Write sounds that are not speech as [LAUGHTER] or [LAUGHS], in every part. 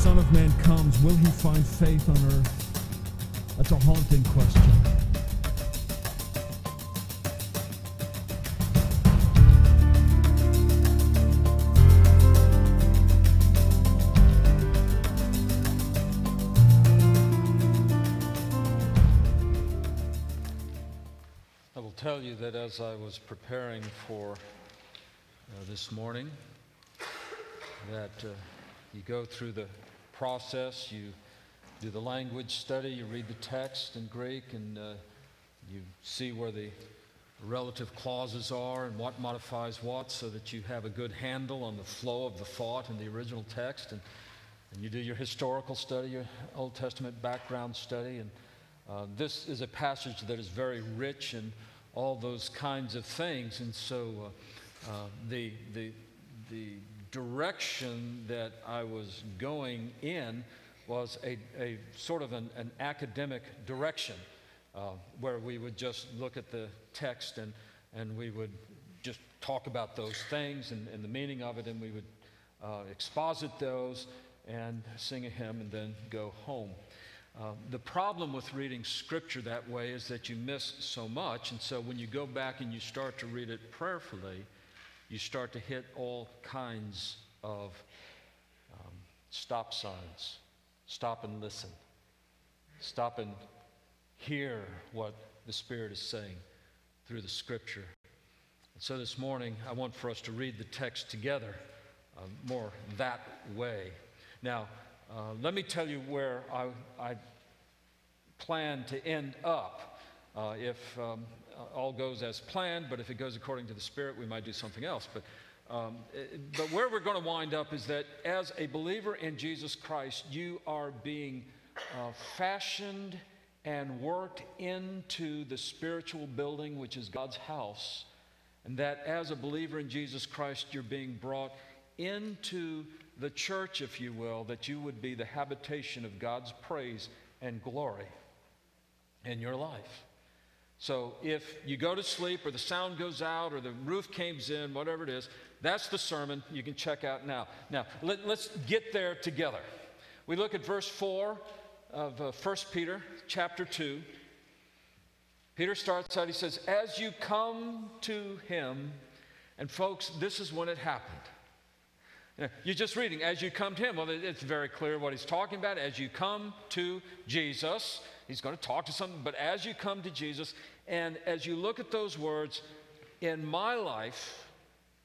Son of Man comes, will he find faith on earth? That's a haunting question. I will tell you that as I was preparing for uh, this morning, that uh, you go through the process, you do the language study, you read the text in Greek, and uh, you see where the relative clauses are and what modifies what so that you have a good handle on the flow of the thought in the original text. And, and you do your historical study, your Old Testament background study. And uh, this is a passage that is very rich in all those kinds of things. And so uh, uh, the, the, the direction that I was going in was a, a sort of an, an academic direction uh, where we would just look at the text and, and we would just talk about those things and, and the meaning of it, and we would uh, exposit those and sing a hymn and then go home. Uh, the problem with reading scripture that way is that you miss so much, and so when you go back and you start to read it prayerfully, you start to hit all kinds of um, stop signs. Stop and listen. Stop and hear what the Spirit is saying through the Scripture. And so this morning, I want for us to read the text together uh, more that way. Now, uh, let me tell you where I, I plan to end up. Uh, if um, all goes as planned, but if it goes according to the Spirit, we might do something else. But, um, but where we're going to wind up is that as a believer in Jesus Christ, you are being uh, fashioned and worked into the spiritual building, which is God's house. And that as a believer in Jesus Christ, you're being brought into the church, if you will, that you would be the habitation of God's praise and glory in your life. So if you go to sleep or the sound goes out or the roof caves in, whatever it is, that's the sermon you can check out now. Now, let, us get there together. We look at verse 4 of uh, 1 Peter chapter 2. Peter starts out, he says, As you come to him, and folks, this is when it happened. You're just reading, as you come to him. Well, it's very clear what he's talking about. As you come to Jesus, he's going to talk to something, but as you come to Jesus, and as you look at those words, in my life,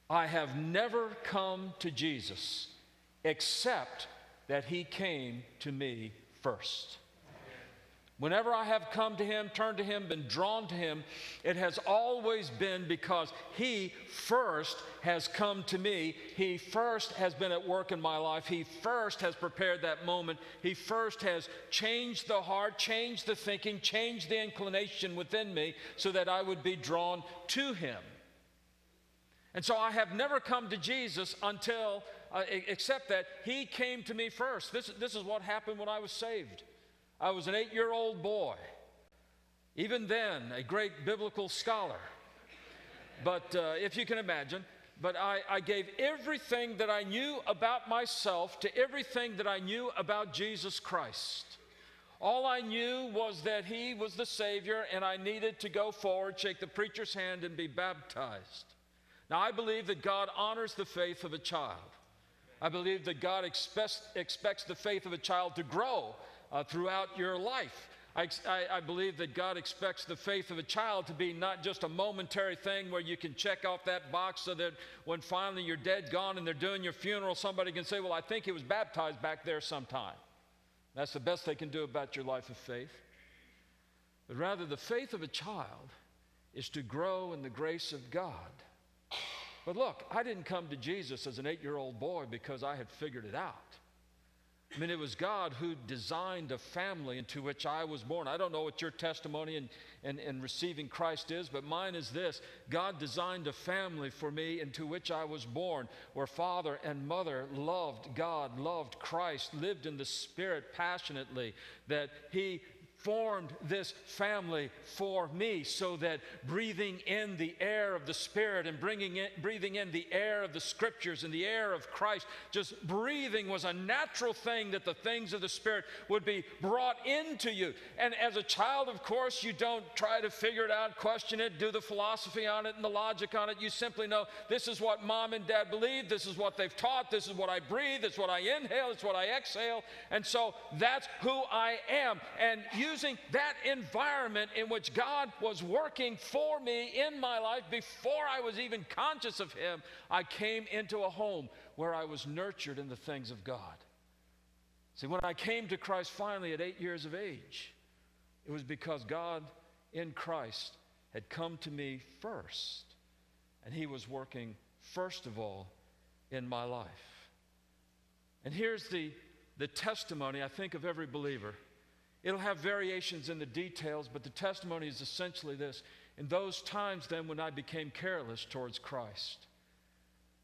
I have never come to Jesus except that he came to me first. Whenever I have come to Him, turned to Him, been drawn to Him, it has always been because He first has come to me. He first has been at work in my life. He first has prepared that moment. He first has changed the heart, changed the thinking, changed the inclination within me so that I would be drawn to Him. And so I have never come to Jesus until, uh, except that He came to me first. This, this is what happened when I was saved. I was an eight year old boy. Even then, a great biblical scholar. But uh, if you can imagine, but I, I, gave everything that I knew about myself to everything that I knew about Jesus Christ. All I knew was that He was the Savior, and I needed to go forward, shake the preacher's hand, and be baptized. Now, I believe that God honors the faith of a child. I believe that God expects, expects the faith of a child to grow uh, throughout your life. I, I, believe that God expects the faith of a child to be not just a momentary thing where you can check off that box so that when finally you're dead, gone, and they're doing your funeral, somebody can say, Well, I think he was baptized back there sometime. That's the best they can do about your life of faith. But rather, the faith of a child is to grow in the grace of God. But look, I didn't come to Jesus as an eight year old boy because I had figured it out. I mean, it was God who designed a family into which I was born. I don't know what your testimony in, in, in, receiving Christ is, but mine is this God designed a family for me into which I was born, where father and mother loved God, loved Christ, lived in the Spirit passionately, that He formed this family for me so that breathing in the air of the Spirit and bringing in, breathing in the air of the Scriptures and the air of Christ, just breathing was a natural thing that the things of the Spirit would be brought into you. And as a child, of course, you don't try to figure it out, question it, do the philosophy on it and the logic on it. You simply know this is what mom and dad believe, this is what they've taught, this is what I breathe, it's what I inhale, it's what I exhale. And so that's who I am. And using that environment in which God was working for me in my life before I was even conscious of Him, I came into a home where I was nurtured in the things of God. See, when I came to Christ finally at eight years of age, it was because God in Christ had come to me first, and He was working first of all in my life. And here's the, the testimony, I think, of every believer. It'll have variations in the details, but the testimony is essentially this. In those times, then, when I became careless towards Christ,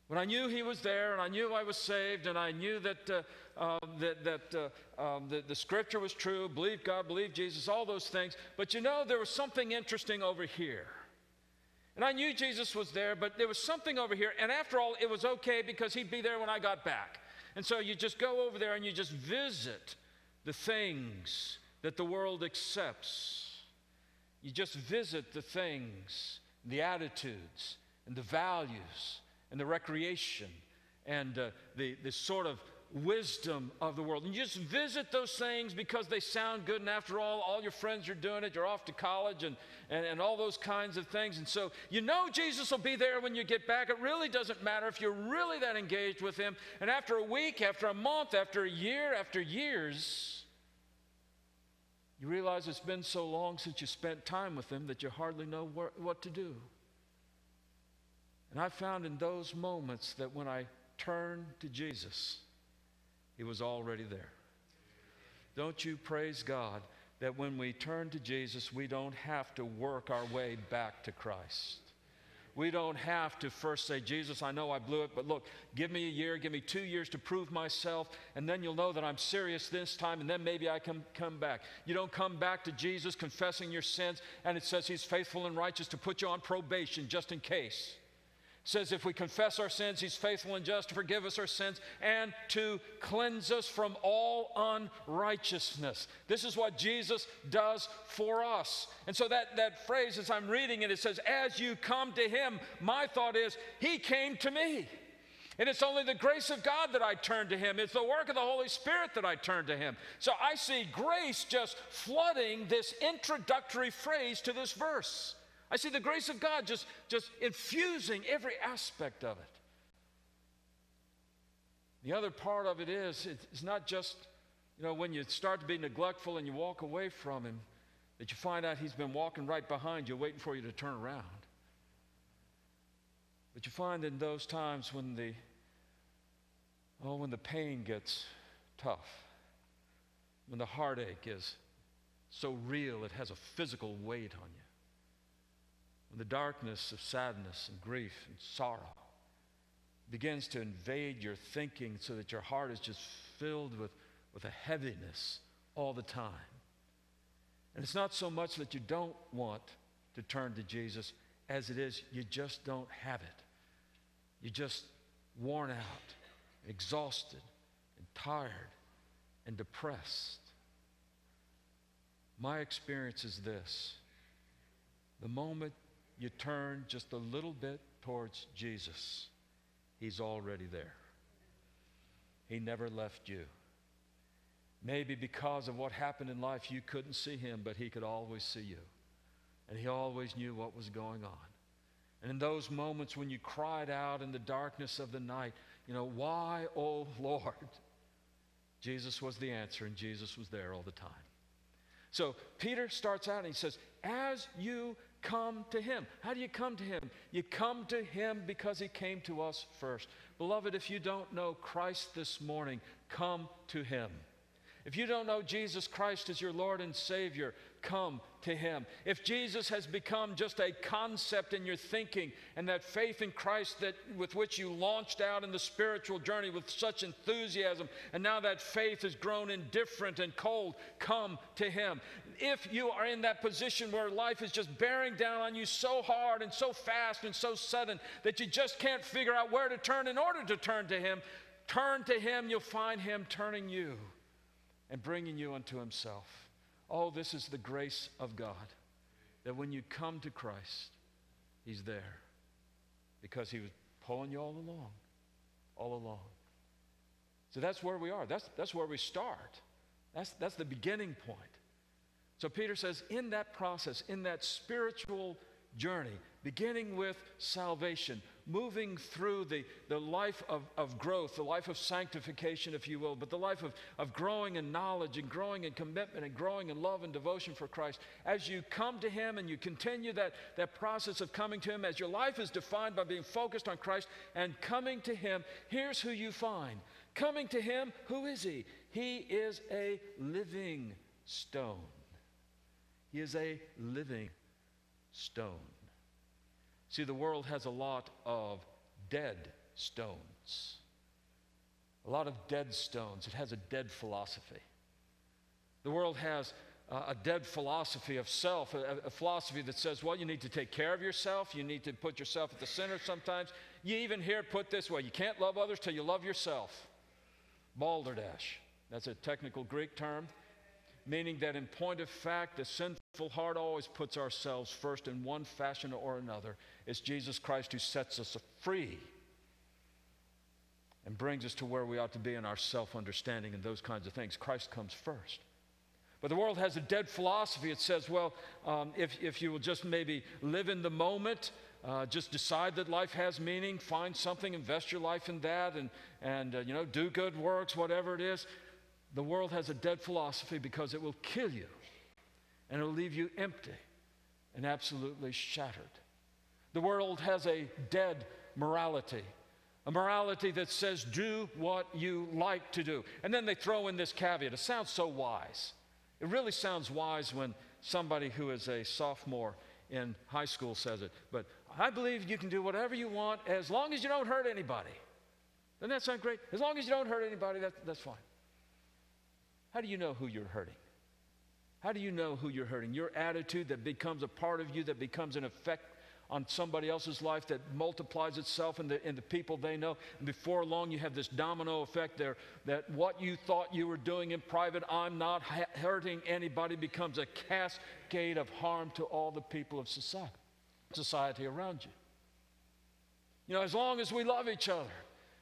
when I knew He was there and I knew I was saved and I knew that, uh, um, that, that uh, um, the, the Scripture was true, believe God, believe Jesus, all those things, but you know, there was something interesting over here. And I knew Jesus was there, but there was something over here. And after all, it was okay because He'd be there when I got back. And so you just go over there and you just visit the things that the world accepts. You just visit the things, the attitudes, and the values, and the recreation, and uh, the, the sort of wisdom of the world. And you just visit those things because they sound good. And after all, all your friends are doing it. You're off to college and, and, and all those kinds of things. And so you know Jesus will be there when you get back. It really doesn't matter if you're really that engaged with Him. And after a week, after a month, after a year, after years, you realize it's been so long since you spent time with them that you hardly know wh- what to do. And I found in those moments that when I turned to Jesus, He was already there. Don't you praise God that when we turn to Jesus, we don't have to work our way back to Christ? We don't have to first say, Jesus, I know I blew it, but look, give me a year, give me two years to prove myself, and then you'll know that I'm serious this time, and then maybe I can come back. You don't come back to Jesus confessing your sins, and it says He's faithful and righteous to put you on probation just in case says if we confess our sins, he's faithful and just to forgive us our sins and to cleanse us from all unrighteousness. This is what Jesus does for us. And so that, that phrase, as I'm reading it, it says, As you come to him, my thought is, He came to me. And it's only the grace of God that I turn to Him. It's the work of the Holy Spirit that I turn to Him. So I see grace just flooding this introductory phrase to this verse. I see the grace of God just, just infusing every aspect of it. The other part of it is, it's not just, you know, when you start to be neglectful and you walk away from Him, that you find out He's been walking right behind you, waiting for you to turn around. But you find in those times when the, oh, when the pain gets tough, when the heartache is so real it has a physical weight on you the darkness of sadness and grief and sorrow begins to invade your thinking so that your heart is just filled with, with a heaviness all the time. And it's not so much that you don't want to turn to Jesus as it is you just don't have it. You're just worn out, exhausted, and tired, and depressed. My experience is this the moment you turn just a little bit towards Jesus, He's already there. He never left you. Maybe because of what happened in life, you couldn't see Him, but He could always see you. And He always knew what was going on. And in those moments when you cried out in the darkness of the night, you know, why, oh [LAUGHS] Lord? Jesus was the answer, and Jesus was there all the time. So Peter starts out and he says, As you come to Him. How do you come to Him? You come to Him because He came to us first. Beloved, if you don't know Christ this morning, come to Him. If you don't know Jesus Christ as your Lord and Savior, come to Him. If Jesus has become just a concept in your thinking and that faith in Christ that, with which you launched out in the spiritual journey with such enthusiasm, and now that faith has grown indifferent and cold, come to Him. If you are in that position where life is just bearing down on you so hard and so fast and so sudden that you just can't figure out where to turn in order to turn to Him, turn to Him, you'll find Him turning you and bringing you unto himself. Oh, this is the grace of God that when you come to Christ, he's there because he was pulling you all along, all along. So that's where we are. That's, that's where we start. That's, that's the beginning point. So Peter says, in that process, in that spiritual journey, beginning with salvation, moving through the, the life of, of growth, the life of sanctification, if you will, but the life of, of growing in knowledge and growing in commitment and growing in love and devotion for Christ. As you come to Him and you continue that, that process of coming to Him, as your life is defined by being focused on Christ and coming to Him, here's who you find. Coming to Him, who is He? He is a living stone. He is a living stone. See, the world has a lot of dead stones. A lot of dead stones. It has a dead philosophy. The world has uh, a dead philosophy of self, a, a, philosophy that says, well, you need to take care of yourself. You need to put yourself at the center sometimes. You even hear it put this way you can't love others till you love yourself. Balderdash. That's a technical Greek term meaning that in point of fact, the sinful heart always puts ourselves first in one fashion or another. It's Jesus Christ who sets us free and brings us to where we ought to be in our self understanding and those kinds of things. Christ comes first. But the world has a dead philosophy. It says, well, um, if, if you will just maybe live in the moment, uh, just decide that life has meaning, find something, invest your life in that, and, and uh, you know, do good works, whatever it is. The world has a dead philosophy because it will kill you and it will leave you empty and absolutely shattered. The world has a dead morality, a morality that says, do what you like to do. And then they throw in this caveat. It sounds so wise. It really sounds wise when somebody who is a sophomore in high school says it. But I believe you can do whatever you want as long as you don't hurt anybody. Doesn't that sound great? As long as you don't hurt anybody, that, that's fine. How do you know who you're hurting? How do you know who you're hurting? Your attitude that becomes a part of you, that becomes an effect on somebody else's life, that multiplies itself in the, in the people they know. And before long, you have this domino effect there that what you thought you were doing in private, I'm not ha- hurting anybody, becomes a cascade of harm to all the people of society, society around you. You know, as long as we love each other,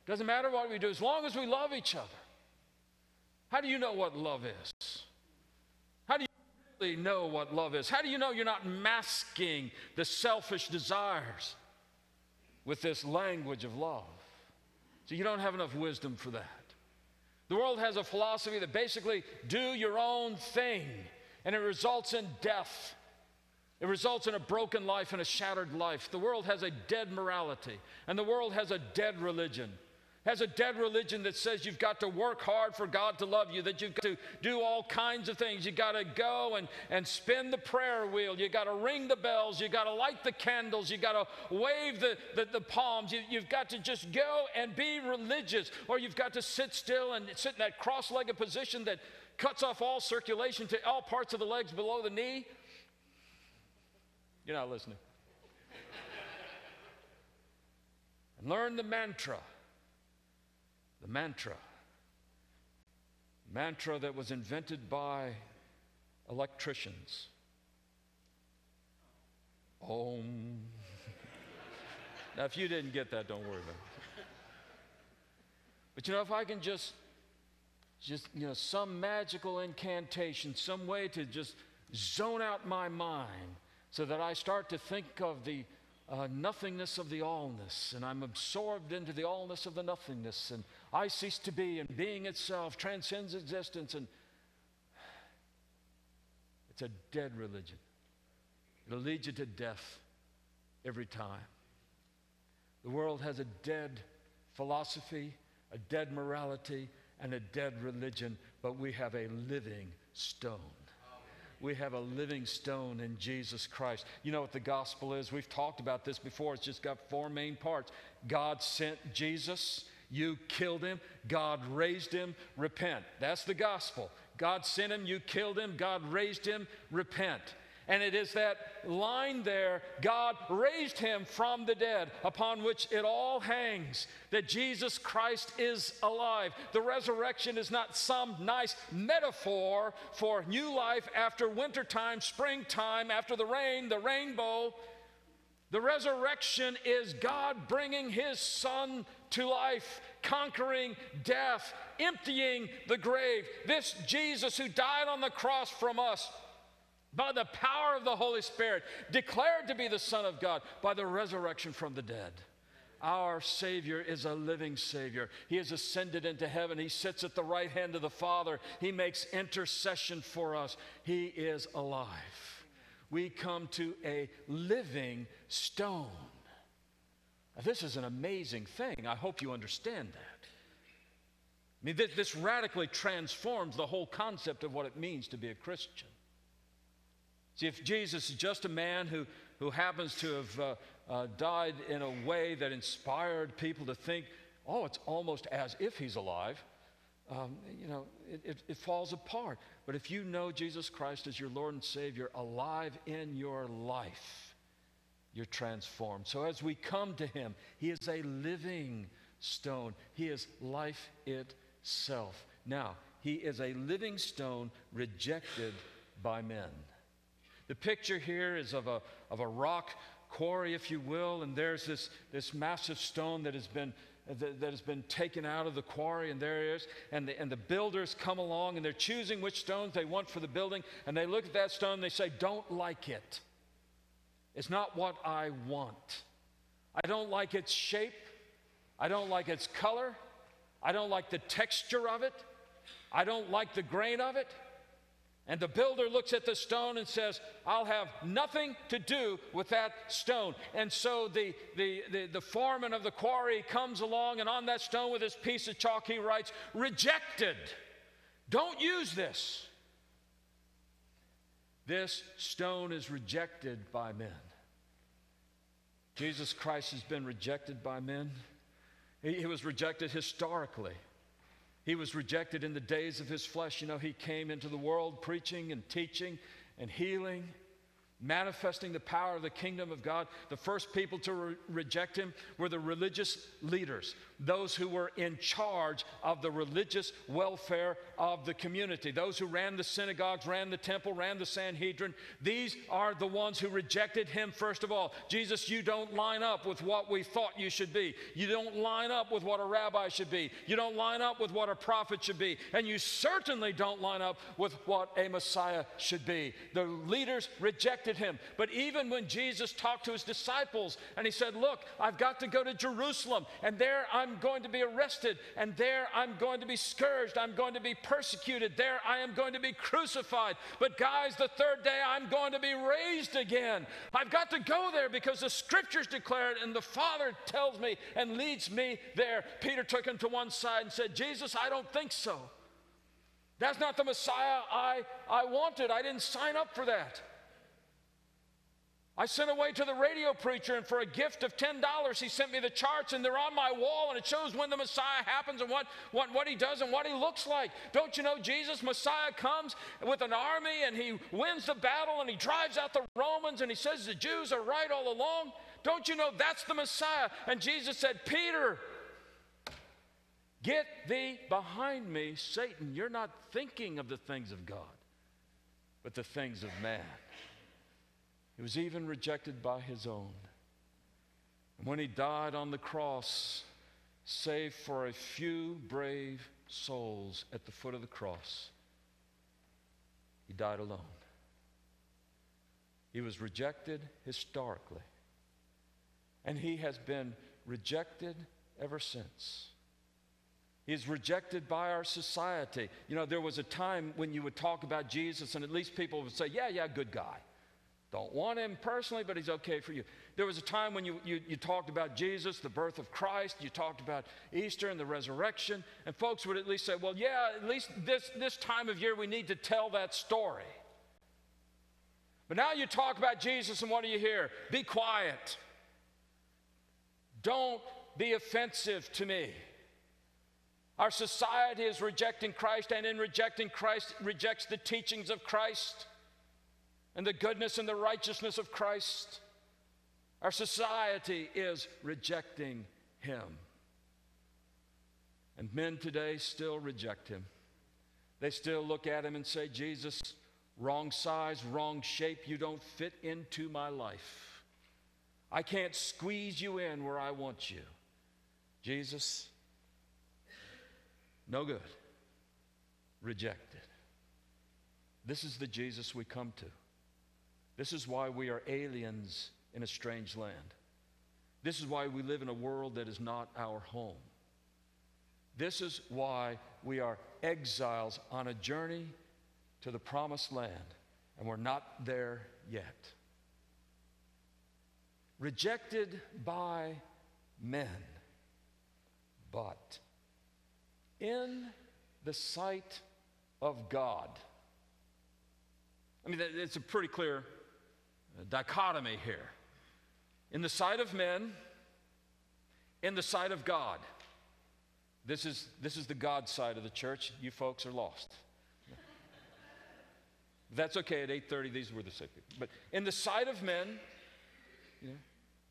doesn't matter what we do, as long as we love each other, how do you know what love is? How do you really know what love is? How do you know you're not masking the selfish desires with this language of love? So you don't have enough wisdom for that. The world has a philosophy that basically do your own thing, and it results in death. It results in a broken life and a shattered life. The world has a dead morality, and the world has a dead religion has a dead religion that says you've got to work hard for God to love you, that you've got to do all kinds of things. You've got to go and, and spin the prayer wheel. You've got to ring the bells. You've got to light the candles. You've got to wave the, the, the palms. You, you've got to just go and be religious, or you've got to sit still and sit in that cross legged position that cuts off all circulation to all parts of the legs below the knee. You're not listening. [LAUGHS] and learn the mantra the mantra. Mantra that was invented by electricians. Om. [LAUGHS] now, if you didn't get that, don't worry about it. But you know, if I can just, just, you know, some magical incantation, some way to just zone out my mind so that I start to think of the uh, nothingness of the allness, and I'm absorbed into the allness of the nothingness, and I cease to be, and being itself transcends existence, and it's a dead religion. It'll lead you to death every time. The world has a dead philosophy, a dead morality, and a dead religion, but we have a living stone. We have a living stone in Jesus Christ. You know what the gospel is? We've talked about this before. It's just got four main parts. God sent Jesus, you killed him, God raised him, repent. That's the gospel. God sent him, you killed him, God raised him, repent. And it is that line there God raised him from the dead, upon which it all hangs that Jesus Christ is alive. The resurrection is not some nice metaphor for new life after wintertime, springtime, after the rain, the rainbow. The resurrection is God bringing his son to life, conquering death, emptying the grave. This Jesus who died on the cross from us by the power of the Holy Spirit, declared to be the Son of God by the resurrection from the dead. Our Savior is a living Savior. He has ascended into heaven. He sits at the right hand of the Father. He makes intercession for us. He is alive. We come to a living stone. This is an amazing thing. I hope you understand that. I mean, this, this radically transforms the whole concept of what it means to be a Christian. See, if Jesus is just a man who, who happens to have uh, uh, died in a way that inspired people to think, oh, it's almost as if he's alive, um, you know, it, it, it falls apart. But if you know Jesus Christ as your Lord and Savior alive in your life, you're transformed. So as we come to him, he is a living stone, he is life itself. Now, he is a living stone rejected by men. The picture here is of a, of a rock quarry, if you will, and there's this, this massive stone that has been that, has been taken out of the quarry, and there it is. And the, and the builders come along and they're choosing which stones they want for the building, and they look at that stone and they say, Don't like it. It's not what I want. I don't like its shape. I don't like its color. I don't like the texture of it. I don't like the grain of it. And the builder looks at the stone and says, I'll have nothing to do with that stone. And so the, the, the, the, foreman of the quarry comes along, and on that stone with his piece of chalk, he writes, Rejected. Don't use this. This stone is rejected by men. Jesus Christ has been rejected by men. He, he was rejected historically. He was rejected in the days of his flesh. You know, he came into the world preaching and teaching and healing manifesting the power of the kingdom of God. The first people to re- reject him were the religious leaders, those who were in charge of the religious welfare of the community, those who ran the synagogues, ran the temple, ran the Sanhedrin. These are the ones who rejected him first of all. Jesus, you don't line up with what we thought you should be. You don't line up with what a rabbi should be. You don't line up with what a prophet should be. And you certainly don't line up with what a Messiah should be. The leaders rejected him. But even when Jesus talked to his disciples and he said, Look, I've got to go to Jerusalem, and there I'm going to be arrested, and there I'm going to be scourged, I'm going to be persecuted, there I am going to be crucified. But guys, the third day I'm going to be raised again. I've got to go there because the scriptures declare it, and the Father tells me and leads me there. Peter took him to one side and said, Jesus, I don't think so. That's not the Messiah I, I wanted. I didn't sign up for that. I sent away to the radio preacher, and for a gift of $10, he sent me the charts, and they're on my wall, and it shows when the Messiah happens and what, what, what he does and what he looks like. Don't you know Jesus, Messiah, comes with an army, and he wins the battle, and he drives out the Romans, and he says the Jews are right all along? Don't you know that's the Messiah? And Jesus said, Peter, get thee behind me, Satan. You're not thinking of the things of God, but the things of man. He was even rejected by his own. And when he died on the cross, save for a few brave souls at the foot of the cross, he died alone. He was rejected historically, and he has been rejected ever since. He is rejected by our society. You know, there was a time when you would talk about Jesus, and at least people would say, Yeah, yeah, good guy. Don't want him personally, but he's okay for you. There was a time when you, you, you, talked about Jesus, the birth of Christ, you talked about Easter and the resurrection, and folks would at least say, well, yeah, at least this, this time of year we need to tell that story. But now you talk about Jesus, and what do you hear? Be quiet. Don't be offensive to me. Our society is rejecting Christ, and in rejecting Christ, rejects the teachings of Christ and the goodness and the righteousness of Christ. Our society is rejecting him. And men today still reject him. They still look at him and say, Jesus, wrong size, wrong shape, you don't fit into my life. I can't squeeze you in where I want you. Jesus, no good. Rejected. This is the Jesus we come to. This is why we are aliens in a strange land. This is why we live in a world that is not our home. This is why we are exiles on a journey to the promised land, and we're not there yet. Rejected by men, but in the sight of God. I mean, it's a pretty clear dichotomy here. In the sight of men, in the sight of God. This is, this is the God side of the church. You folks are lost. [LAUGHS] That's okay. At 8:30, these were the sick people. But in the sight of men, you, know,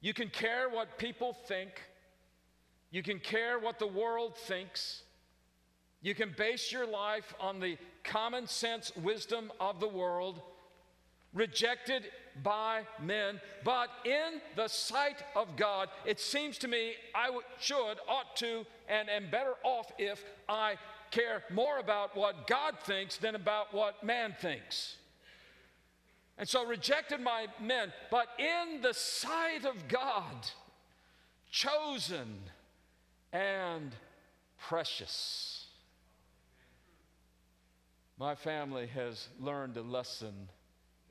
you can care what people think. You can care what the world thinks. You can base your life on the common sense wisdom of the world, rejected by men, but in the sight of God, it seems to me I should, ought to, and am better off if I care more about what God thinks than about what man thinks. And so rejected by men, but in the sight of God, chosen and precious. My family has learned a lesson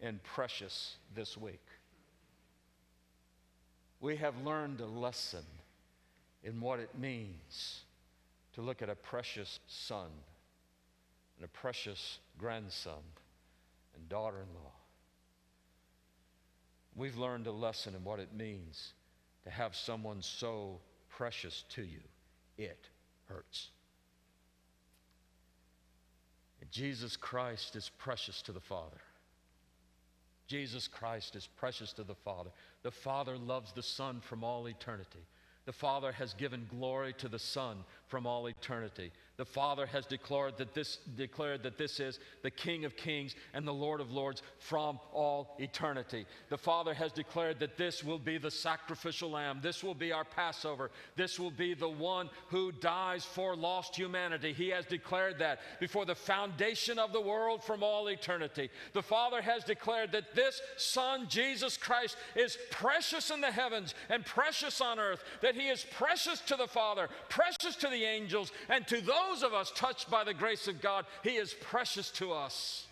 in precious this week. We have learned a lesson in what it means to look at a precious son and a precious grandson and daughter in law. We've learned a lesson in what it means to have someone so precious to you. It hurts. And Jesus Christ is precious to the Father. Jesus Christ is precious to the Father. The Father loves the Son from all eternity. The Father has given glory to the Son from all eternity. The Father has declared that this, declared that this is the King of kings and the Lord of lords from all eternity. The Father has declared that this will be the sacrificial lamb. This will be our Passover. This will be the one who dies for lost humanity. He has declared that before the foundation of the world from all eternity. The Father has declared that this Son, Jesus Christ, is precious in the heavens and precious on earth, that He is precious to the Father, precious to the angels, and to those those of us touched by the grace of God, He is precious to us.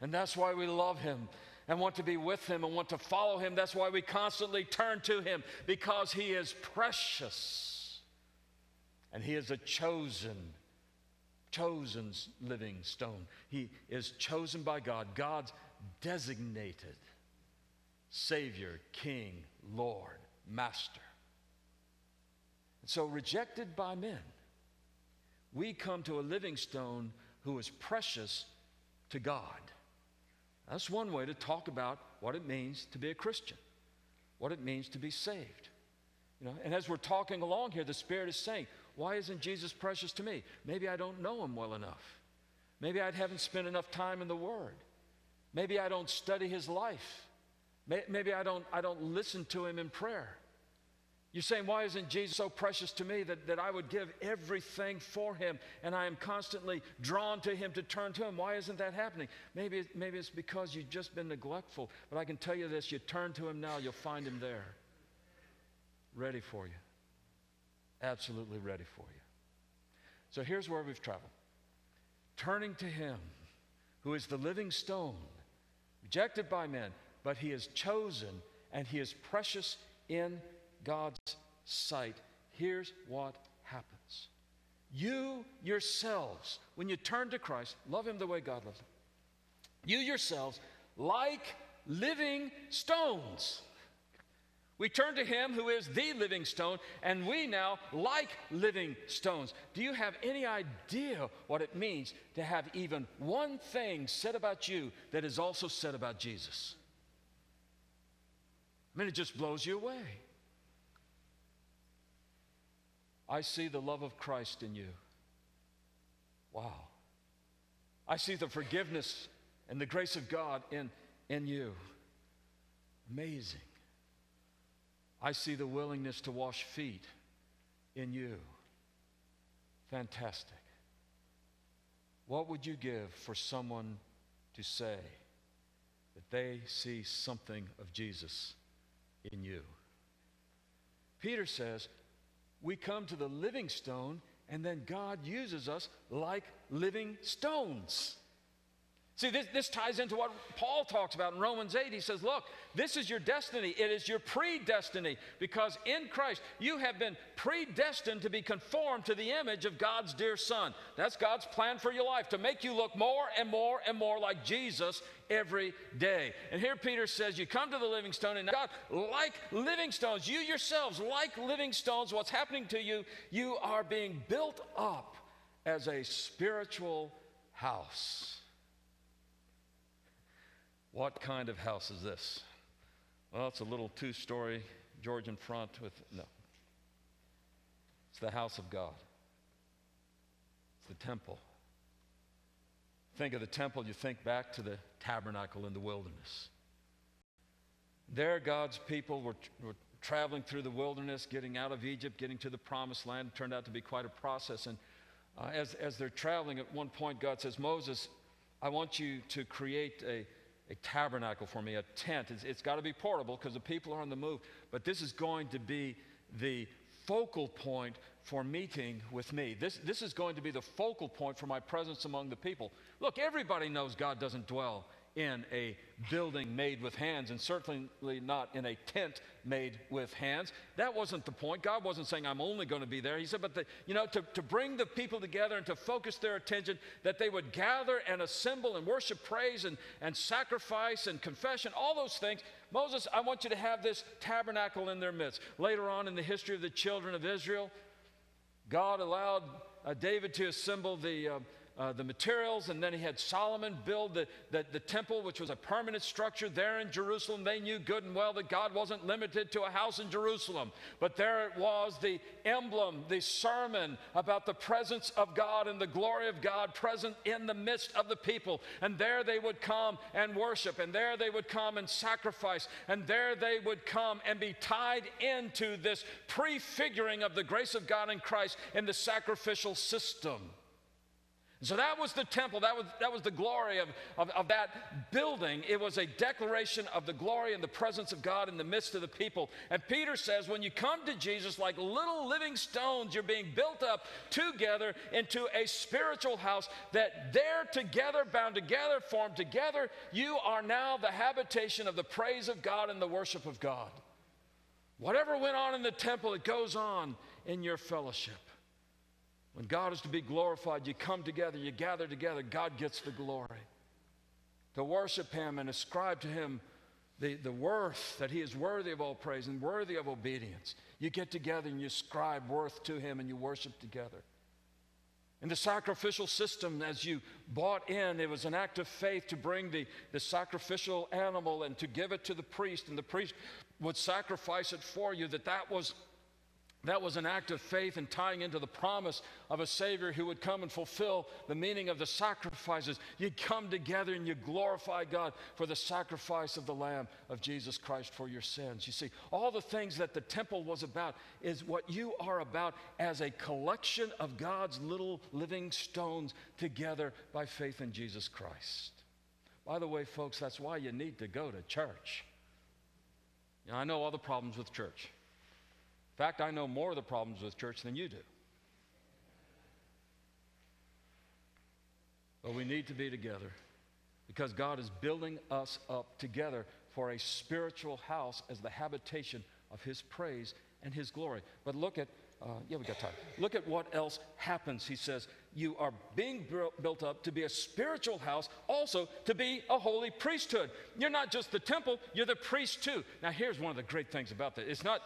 And that's why we love Him and want to be with Him and want to follow Him. That's why we constantly turn to Him because He is precious. And He is a chosen, chosen living stone. He is chosen by God, God's designated Savior, King, Lord, Master. And so rejected by men we come to a living stone who is precious to God. That's one way to talk about what it means to be a Christian, what it means to be saved. You know, and as we're talking along here, the Spirit is saying, Why isn't Jesus precious to me? Maybe I don't know him well enough. Maybe I haven't spent enough time in the Word. Maybe I don't study his life. Maybe I don't, I don't listen to him in prayer. You're saying, why isn't Jesus so precious to me that, that I would give everything for him and I am constantly drawn to him to turn to him? Why isn't that happening? Maybe, maybe it's because you've just been neglectful. But I can tell you this you turn to him now, you'll find him there, ready for you. Absolutely ready for you. So here's where we've traveled turning to him who is the living stone, rejected by men, but he is chosen and he is precious in God's sight. Here's what happens you yourselves, when you turn to Christ, love him the way God loves him. You yourselves, like living stones. We turn to him who is the living stone, and we now like living stones. Do you have any idea what it means to have even one thing said about you that is also said about Jesus? I mean, it just blows you away. I see the love of Christ in you. Wow. I see the forgiveness and the grace of God in, in you. Amazing. I see the willingness to wash feet in you. Fantastic. What would you give for someone to say that they see something of Jesus in you? Peter says, We come to the living stone, and then God uses us like living stones. See, this, this ties into what Paul talks about in Romans 8. He says, Look, this is your destiny. It is your predestiny because in Christ you have been predestined to be conformed to the image of God's dear Son. That's God's plan for your life, to make you look more and more and more like Jesus every day. And here Peter says, You come to the living stone, and God, like living stones, you yourselves, like living stones, what's happening to you, you are being built up as a spiritual house. What kind of house is this? Well, it's a little two story Georgian front with, no. It's the house of God, it's the temple. Think of the temple, you think back to the tabernacle in the wilderness. There, God's people were, were traveling through the wilderness, getting out of Egypt, getting to the promised land. It turned out to be quite a process. And uh, as, as they're traveling, at one point, God says, Moses, I want you to create a, a tabernacle for me, a tent. it's, it's got to be portable because the people are on the move. But this is going to be the focal point for meeting with me. This, this is going to be the focal point for my presence among the people. Look, everybody knows God doesn't dwell in a building made with hands, and certainly not in a tent made with hands. That wasn't the point. God wasn't saying, I'm only going to be there. He said, but the, you know, to, to bring the people together and to focus their attention, that they would gather and assemble and worship, praise, and, and sacrifice and confession, all those things. Moses, I want you to have this tabernacle in their midst. Later on in the history of the children of Israel, God allowed uh, David to assemble the. Uh, uh, the materials, and then he had Solomon build the, the, the, temple, which was a permanent structure there in Jerusalem. They knew good and well that God wasn't limited to a house in Jerusalem, but there it was the emblem, the sermon about the presence of God and the glory of God present in the midst of the people. And there they would come and worship, and there they would come and sacrifice, and there they would come and be tied into this prefiguring of the grace of God in Christ in the sacrificial system. So that was the temple, that was, that was the glory of, of, of, that building. It was a declaration of the glory and the presence of God in the midst of the people. And Peter says, when you come to Jesus like little living stones, you're being built up together into a spiritual house that there together, bound together, formed together, you are now the habitation of the praise of God and the worship of God. Whatever went on in the temple, it goes on in your fellowship. When God is to be glorified, you come together, you gather together, God gets the glory. To worship Him and ascribe to Him the, the worth that He is worthy of all praise and worthy of obedience. You get together and you ascribe worth to Him and you worship together. In the sacrificial system, as you bought in, it was an act of faith to bring the, the sacrificial animal and to give it to the priest, and the priest would sacrifice it for you, that that was that was an act of faith and tying into the promise of a Savior who would come and fulfill the meaning of the sacrifices. You come together and you glorify God for the sacrifice of the Lamb of Jesus Christ for your sins. You see, all the things that the temple was about is what you are about as a collection of God's little living stones together by faith in Jesus Christ. By the way, folks, that's why you need to go to church. I know all the problems with church. In fact, I know more of the problems with church than you do. But we need to be together because God is building us up together for a spiritual house as the habitation of his praise and his glory. But look at, uh, yeah, we got time. Look at what else happens. He says, You are being built up to be a spiritual house, also to be a holy priesthood. You're not just the temple, you're the priest too. Now, here's one of the great things about that it's not.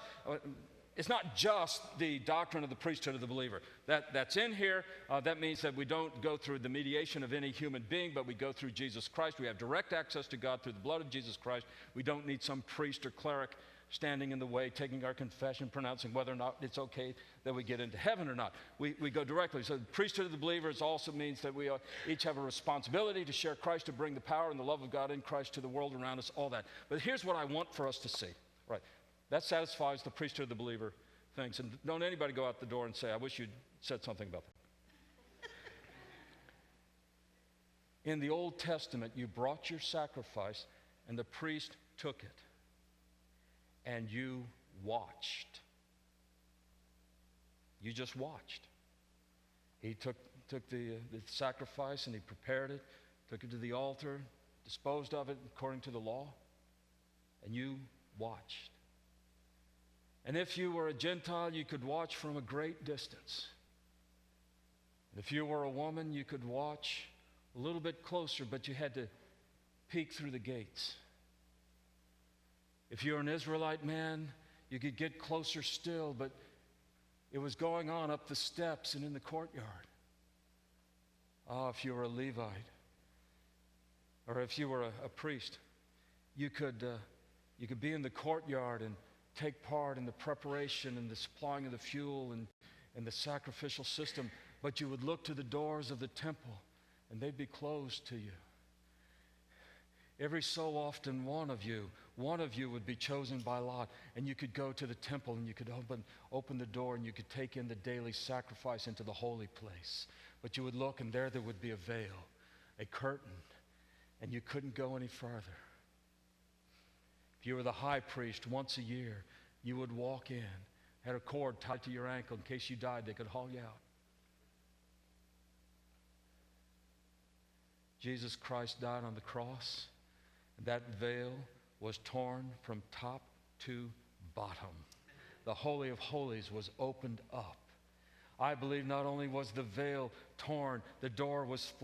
Uh, it's not just the doctrine of the priesthood of the believer. That, that's in here. Uh, that means that we don't go through the mediation of any human being, but we go through Jesus Christ. We have direct access to God through the blood of Jesus Christ. We don't need some priest or cleric standing in the way, taking our confession, pronouncing whether or not it's okay that we get into heaven or not. We, we go directly. So, the priesthood of the believers also means that we are, each have a responsibility to share Christ, to bring the power and the love of God in Christ to the world around us, all that. But here's what I want for us to see. Right. That satisfies the priesthood of the believer things. And don't anybody go out the door and say, I wish you'd said something about that. in the Old Testament, you brought your sacrifice, and the priest took it and you watched. You just watched. He took, took the, uh, the sacrifice and he prepared it, took it to the altar, disposed of it according to the law, and you watched. And if you were a Gentile, you could watch from a great distance. And if you were a woman, you could watch a little bit closer, but you had to peek through the gates. If you're an Israelite man, you could get closer still, but it was going on up the steps and in the courtyard. Ah, if you were a Levite, or if you were a, a priest, you could, uh, you could be in the courtyard and take part in the preparation and the supplying of the fuel and, and the sacrificial system, but you would look to the doors of the temple and they'd be closed to you. Every so often, one of you, one of you would be chosen by lot, and you could go to the temple and you could open, open the door and you could take in the daily sacrifice into the holy place. But you would look, and there there would be a veil, a curtain, and you couldn't go any farther. If you were the high priest once a year, you would walk in, had a cord tied to your ankle in case you died, they could haul you out. Jesus Christ died on the cross that veil was torn from top to bottom. The Holy of Holies was opened up. I believe not only was the veil torn, the door was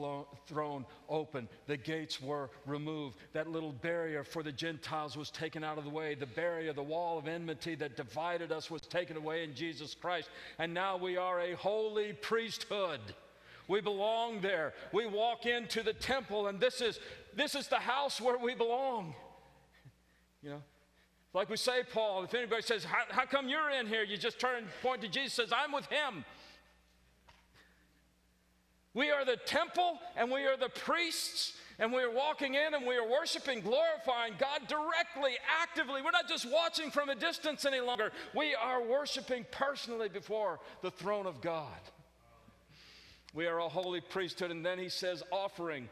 thrown open, the gates were removed, that little barrier for the Gentiles was taken out of the way, the barrier, the wall of enmity that divided us was taken away in Jesus Christ. And now we are a holy priesthood. We belong there. We walk into the temple, and this is this is the house where we belong. [LAUGHS] You know, like we say, Paul, if anybody says, How, how come you're in here? You just turn and point to Jesus, says, I'm with him. We are the temple and we are the priests and we are walking in and we are worshiping, glorifying God directly, actively. We're not just watching from a distance any longer. We are worshiping personally before the throne of God. We are a holy priesthood. And then he says, offering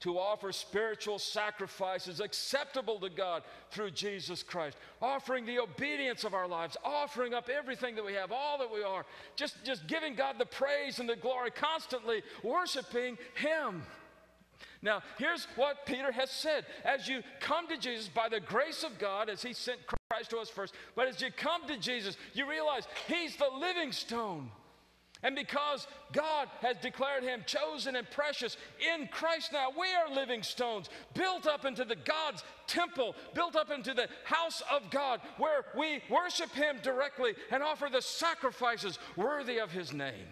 to offer spiritual sacrifices acceptable to God through Jesus Christ, offering the obedience of our lives, offering up everything that we have, all that we are, just, just giving God the praise and the glory, constantly worshiping Him. Now, here's what Peter has said. As you come to Jesus by the grace of God, as He sent Christ to us first, but as you come to Jesus, you realize He's the living stone. And because God has declared him chosen and precious in Christ now, we are living stones, built up into the God's temple, built up into the house of God, where we worship him directly and offer the sacrifices worthy of his name.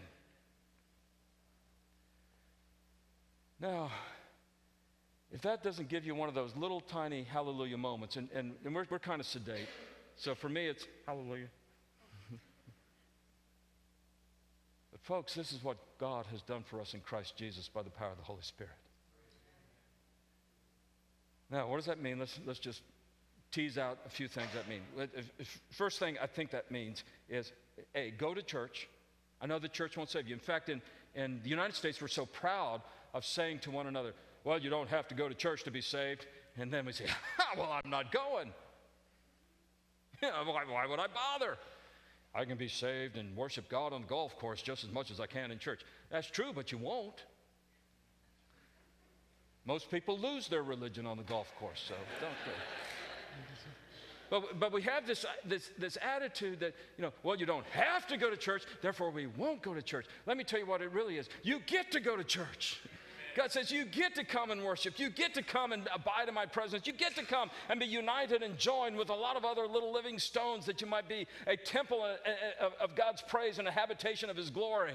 Now, if that doesn't give you one of those little tiny hallelujah moments, and, and, and we're, we're kind of sedate, so for me it's hallelujah. Folks, this is what God has done for us in Christ Jesus by the power of the Holy Spirit. Now, what does that mean? Let's, let's just tease out a few things that mean. First thing I think that means is A, go to church. I know the church won't save you. In fact, in, in the United States, we're so proud of saying to one another, well, you don't have to go to church to be saved. And then we say, [LAUGHS] well, I'm not going. [LAUGHS] why, why would I bother? I can be saved and worship God on the golf course just as much as I can in church. That's true, but you won't. Most people lose their religion on the golf course, so don't go. But, but we have this, this, this attitude that, you know, well, you don't have to go to church, therefore we won't go to church. Let me tell you what it really is. You get to go to church. God says, You get to come and worship. You get to come and abide in my presence. You get to come and be united and joined with a lot of other little living stones that you might be a temple of God's praise and a habitation of his glory.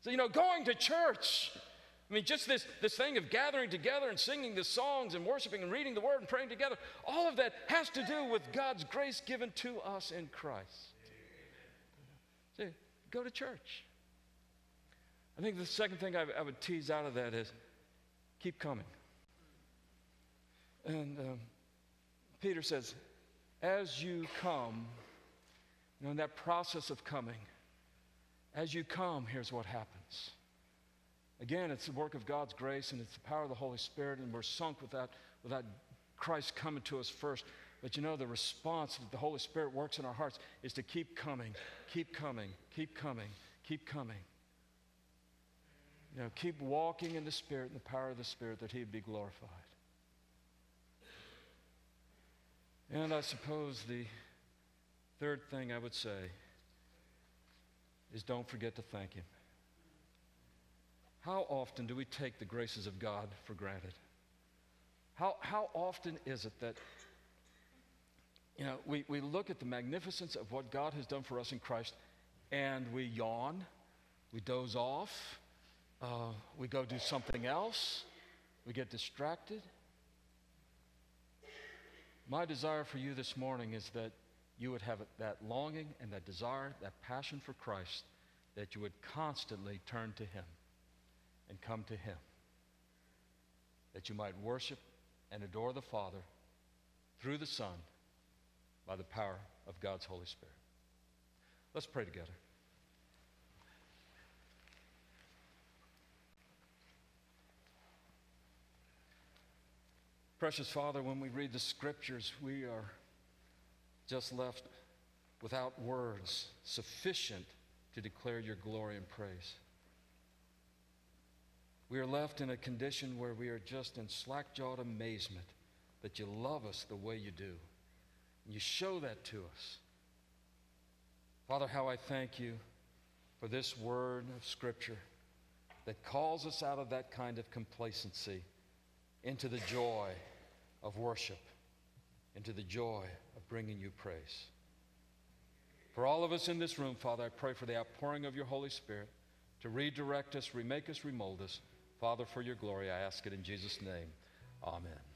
So, you know, going to church. I mean, just this, this thing of gathering together and singing the songs and worshiping and reading the word and praying together, all of that has to do with God's grace given to us in Christ. See, go to church. I think the second thing I, I would tease out of that is keep coming. And um, Peter says, as you come, you know, in that process of coming, as you come, here's what happens. Again, it's the work of God's grace and it's the power of the Holy Spirit, and we're sunk without, without Christ coming to us first. But you know, the response that the Holy Spirit works in our hearts is to keep coming, keep coming, keep coming, keep coming. You know, keep walking in the Spirit and the power of the Spirit that He would be glorified. And I suppose the third thing I would say is don't forget to thank Him. How often do we take the graces of God for granted? How, how often is it that you know, we, we look at the magnificence of what God has done for us in Christ and we yawn, we doze off, uh, we go do something else, we get distracted. My desire for you this morning is that you would have that longing and that desire, that passion for Christ, that you would constantly turn to Him and come to Him. That you might worship and adore the Father through the Son by the power of God's Holy Spirit. Let's pray together. Precious Father, when we read the scriptures, we are just left without words sufficient to declare your glory and praise. We are left in a condition where we are just in slack jawed amazement that you love us the way you do. And you show that to us. Father, how I thank you for this word of Scripture that calls us out of that kind of complacency into the joy of worship, into the joy of bringing you praise. For all of us in this room, Father, I pray for the outpouring of your Holy Spirit to redirect us, remake us, remold us. Father, for your glory, I ask it in Jesus' name. Amen.